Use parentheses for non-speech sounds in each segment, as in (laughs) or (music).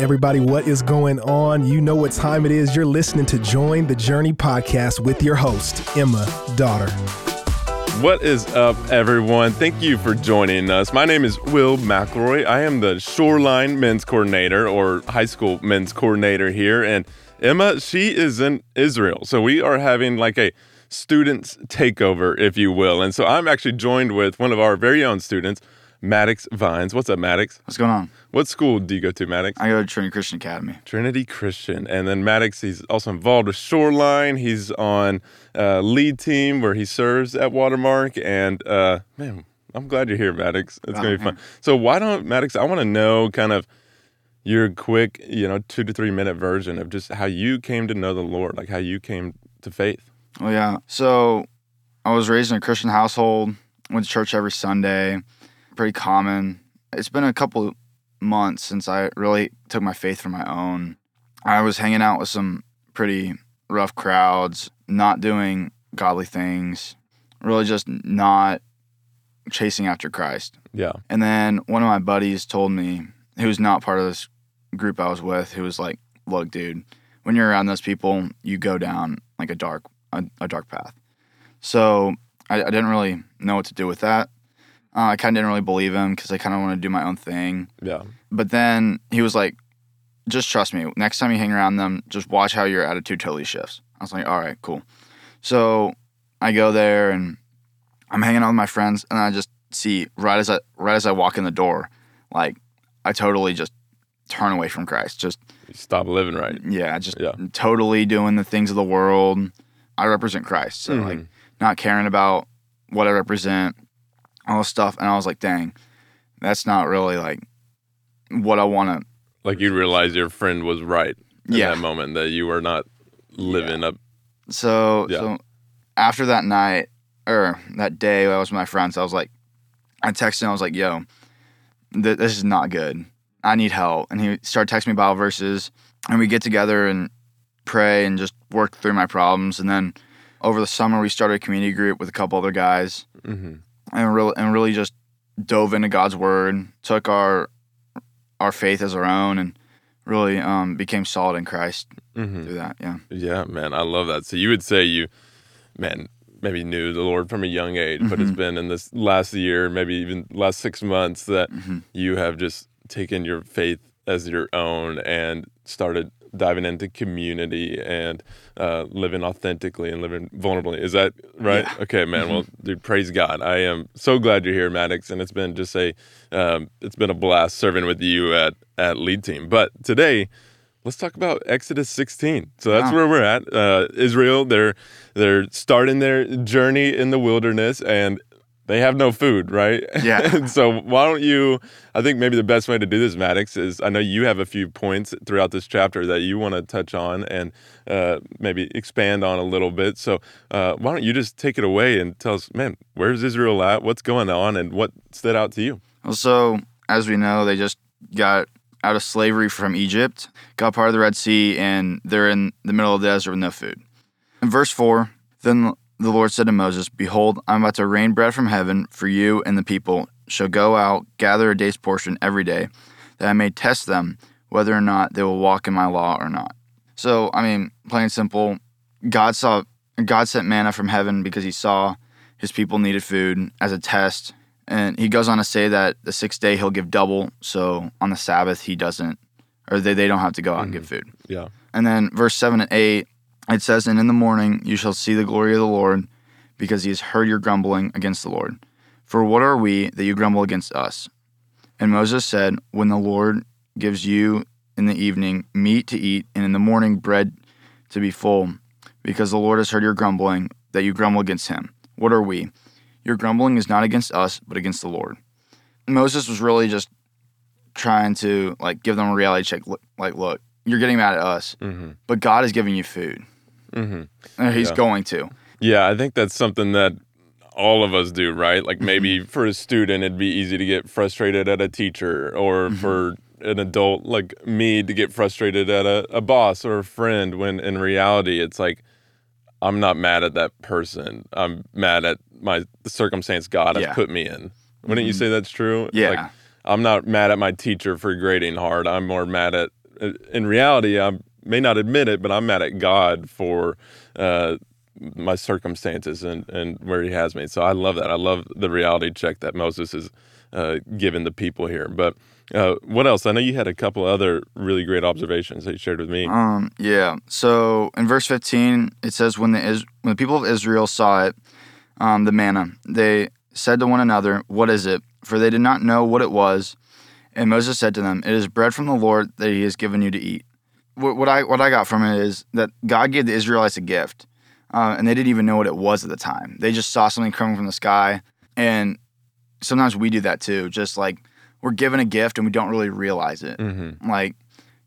Everybody, what is going on? You know what time it is. You're listening to Join the Journey podcast with your host, Emma Daughter. What is up, everyone? Thank you for joining us. My name is Will McIlroy. I am the Shoreline men's coordinator or high school men's coordinator here. And Emma, she is in Israel. So we are having like a students takeover, if you will. And so I'm actually joined with one of our very own students, Maddox Vines. What's up, Maddox? What's going on? What school do you go to, Maddox? I go to Trinity Christian Academy. Trinity Christian. And then Maddox, he's also involved with Shoreline. He's on uh, lead team where he serves at Watermark. And uh, man, I'm glad you're here, Maddox. It's going to be fun. So, why don't, Maddox, I want to know kind of your quick, you know, two to three minute version of just how you came to know the Lord, like how you came to faith. Oh yeah. So I was raised in a Christian household. Went to church every Sunday. Pretty common. It's been a couple months since I really took my faith for my own. I was hanging out with some pretty rough crowds, not doing godly things, really just not chasing after Christ. Yeah. And then one of my buddies told me, who's not part of this group I was with, who was like, "Look, dude, when you're around those people, you go down like a dark a, a dark path." So I, I, didn't really know what to do with that. Uh, I kind of didn't really believe him because I kind of want to do my own thing. Yeah. But then he was like, "Just trust me. Next time you hang around them, just watch how your attitude totally shifts." I was like, "All right, cool." So I go there and I'm hanging out with my friends, and I just see right as I right as I walk in the door, like I totally just turn away from Christ. Just stop living right. Yeah, just yeah. totally doing the things of the world. I represent Christ, so mm-hmm. like not caring about what I represent, all this stuff. And I was like, dang, that's not really like what I want to. Like you realize your friend was right in yeah. that moment that you were not living yeah. up. So yeah. so after that night or that day, I was with my friends. I was like, I texted him. I was like, yo, th- this is not good. I need help. And he started texting me Bible verses, and we get together and pray and just work through my problems. And then over the summer, we started a community group with a couple other guys, mm-hmm. And really and really just dove into God's word, took our our faith as our own, and really um, became solid in Christ mm-hmm. through that. Yeah. Yeah, man, I love that. So you would say you, man, maybe knew the Lord from a young age, mm-hmm. but it's mm-hmm. been in this last year, maybe even last six months that mm-hmm. you have just taken your faith as your own and started diving into community and uh, living authentically and living vulnerably. Is that right? Yeah. Okay, man. Mm-hmm. Well, dude, praise God. I am so glad you're here, Maddox, and it's been just a um, it's been a blast serving with you at at lead team. But today let's talk about Exodus 16. So that's where we're at. Uh, Israel, they're they're starting their journey in the wilderness, and they have no food, right? Yeah. (laughs) so why don't you? I think maybe the best way to do this, Maddox, is I know you have a few points throughout this chapter that you want to touch on and uh, maybe expand on a little bit. So uh, why don't you just take it away and tell us, man, where's Israel at? What's going on, and what stood out to you? Well, so as we know, they just got out of slavery from Egypt, got part of the Red Sea, and they're in the middle of the desert with no food. In verse 4, then the Lord said to Moses, Behold, I'm about to rain bread from heaven for you and the people shall go out, gather a day's portion every day, that I may test them whether or not they will walk in my law or not. So, I mean, plain and simple, God saw God sent manna from heaven because he saw his people needed food as a test and he goes on to say that the sixth day he'll give double. So on the Sabbath, he doesn't, or they, they don't have to go out mm-hmm. and get food. Yeah. And then verse 7 and 8, it says, And in the morning you shall see the glory of the Lord, because he has heard your grumbling against the Lord. For what are we that you grumble against us? And Moses said, When the Lord gives you in the evening meat to eat, and in the morning bread to be full, because the Lord has heard your grumbling, that you grumble against him. What are we? Your grumbling is not against us, but against the Lord. Moses was really just trying to like give them a reality check. Like, look, you're getting mad at us, mm-hmm. but God is giving you food. Mm-hmm. He's yeah. going to. Yeah, I think that's something that all of us do, right? Like maybe mm-hmm. for a student, it'd be easy to get frustrated at a teacher, or mm-hmm. for an adult like me to get frustrated at a, a boss or a friend. When in reality, it's like I'm not mad at that person. I'm mad at my the circumstance God has put me in. Wouldn't mm-hmm. you say that's true? Yeah. Like, I'm not mad at my teacher for grading hard. I'm more mad at uh, in reality, I may not admit it, but I'm mad at God for uh, my circumstances and, and where He has me. So I love that. I love the reality check that Moses is uh, giving the people here. But uh, what else? I know you had a couple other really great observations that you shared with me. Um, yeah. So in verse 15, it says, when the, Is- when the people of Israel saw it, um, the manna, they said to one another, What is it? For they did not know what it was. And Moses said to them, It is bread from the Lord that he has given you to eat. What, what I, what I got from it is that God gave the Israelites a gift, uh, and they didn't even know what it was at the time. They just saw something coming from the sky. And sometimes we do that too. Just like we're given a gift and we don't really realize it. Mm-hmm. Like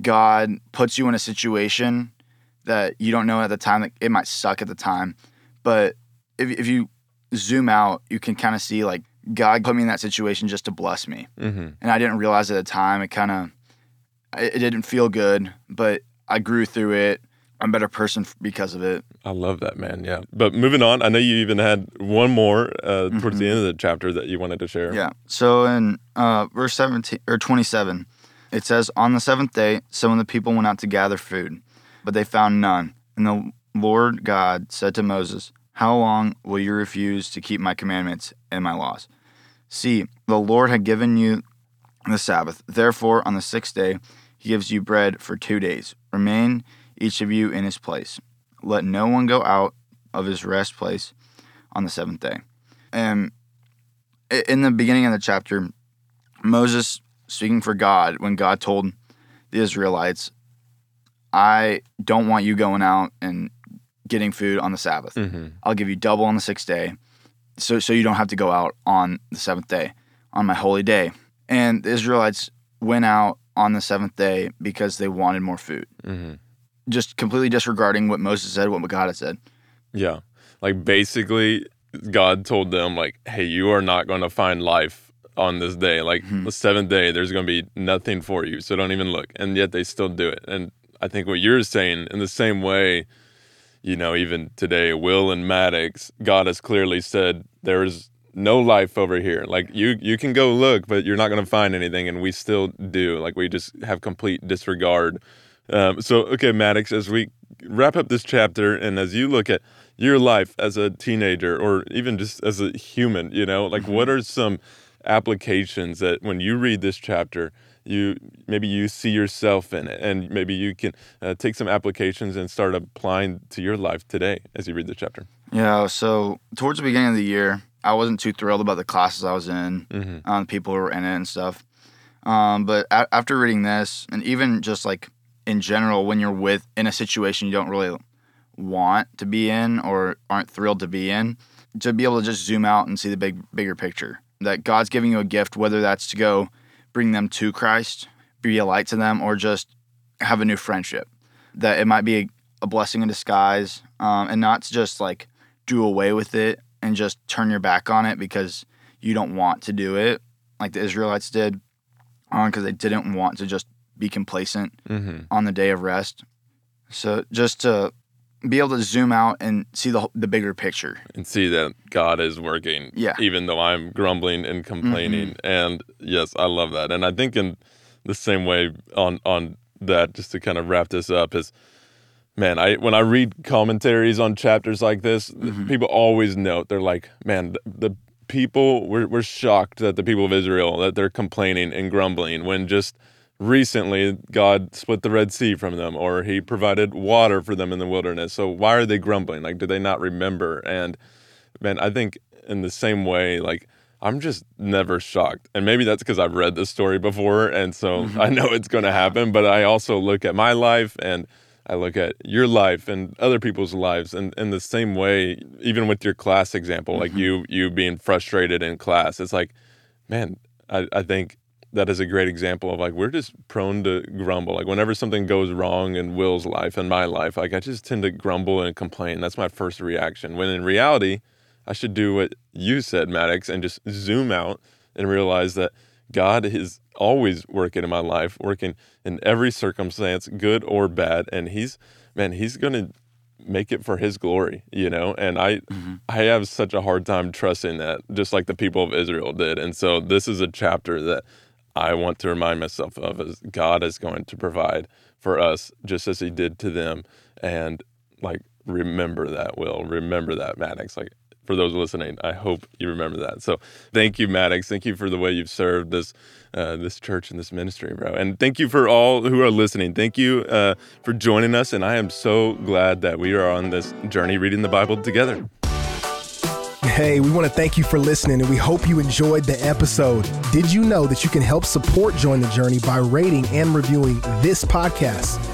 God puts you in a situation that you don't know at the time that it might suck at the time, but if if you zoom out, you can kind of see like God put me in that situation just to bless me, Mm-hmm. and I didn't realize at the time. It kind of it, it didn't feel good, but I grew through it. I'm a better person because of it. I love that, man. Yeah. But moving on, I know you even had one more uh, towards the end of the chapter that you wanted to share. Yeah. So in uh, verse 17 or 27, it says, On the seventh day, some of the people went out to gather food, but they found none. And the Lord God said to Moses, How long will you refuse to keep my commandments and my laws? See, the Lord had given you the Sabbath. Therefore, on the sixth day, gives you bread for two days. Remain each of you in his place. Let no one go out of his rest place on the seventh day. And in the beginning of the chapter, Moses speaking for God when God told the Israelites, I don't want you going out and getting food on the Sabbath. Mm-hmm. I'll give you double on the sixth day. So so you don't have to go out on the seventh day, on my holy day. And the Israelites went out on the seventh day because they wanted more food. Mm-hmm. Just completely disregarding what Moses said, what God had said. Yeah. Like basically, God told them, like, hey, you are not going to find life on this day. Like Mhm. the seventh day, there's going to be nothing for you. So don't even look. And yet they still do it. And I think what you're saying, in the same way, you know, even today, Will and Maddox, God has clearly said there is no life over here. Like you, you can go look, but you're not going to find anything, and we still do. Like we just have complete disregard. Um, so, okay, Maddox, as we wrap up this chapter, and as you look at your life as a teenager, or even just as a human, you know, like what are some applications that when you read this chapter, you maybe you see yourself in it, and maybe you can uh, take some applications and start applying to your life today as you read the chapter. Yeah, so towards the beginning of the year, I wasn't too thrilled about the classes I was in, Mm-hmm. um, people who were in it and stuff. Um, but a- after reading this, and even just like in general, when you're with in a situation you don't really want to be in or aren't thrilled to be in, to be able to just zoom out and see the big bigger picture. That God's giving you a gift, whether that's to go bring them to Christ, be a light to them, or just have a new friendship. That it might be a, a blessing in disguise, um, and not to just like do away with it and just turn your back on it because you don't want to do it, like the Israelites did, because they didn't want to just be complacent Mm-hmm. on the day of rest. So just to be able to zoom out and see the the bigger picture. and see that God is working, Yeah. even though I'm grumbling and complaining. And yes, I love that. And I think in the same way on on that, just to kind of wrap this up, is man, I when I read commentaries on chapters like this, Mhm. people always note they're like, man, the, the people we're we're shocked that the people of Israel that they're complaining and grumbling when just recently God split the Red Sea from them or he provided water for them in the wilderness. So why are they grumbling? Like do they not remember? And man, I think in the same way like I'm just never shocked. And maybe that's because I've read this story before and so Mhm. (laughs) I know it's going to happen, but I also look at my life and I look at your life and other people's lives and in the same way, even with your class example, like Mhm. you you being frustrated in class, it's like, man, I, I think that is a great example of like we're just prone to grumble. Like whenever something goes wrong in Will's life and my life, like I just tend to grumble and complain. That's my first reaction. When in reality, I should do what you said, Maddox, and just zoom out and realize that God is always working in my life, working in every circumstance, good or bad, and He's man, He's gonna make it for His glory, you know. And I, Mhm. I have such a hard time trusting that, just like the people of Israel did. And so this is a chapter that I want to remind myself of is God is going to provide for us just as He did to them, and like remember that. Will remember that, Maddox. Like for those listening, I hope you remember that. So thank you, Maddox. Thank you for the way you've served this uh, this church and this ministry, bro. And thank you for all who are listening. Thank you uh, for joining us. And I am so glad that we are on this journey reading the Bible together. Hey, we want to thank you for listening and we hope you enjoyed the episode. Did you know that you can help support Join the Journey by rating and reviewing this podcast?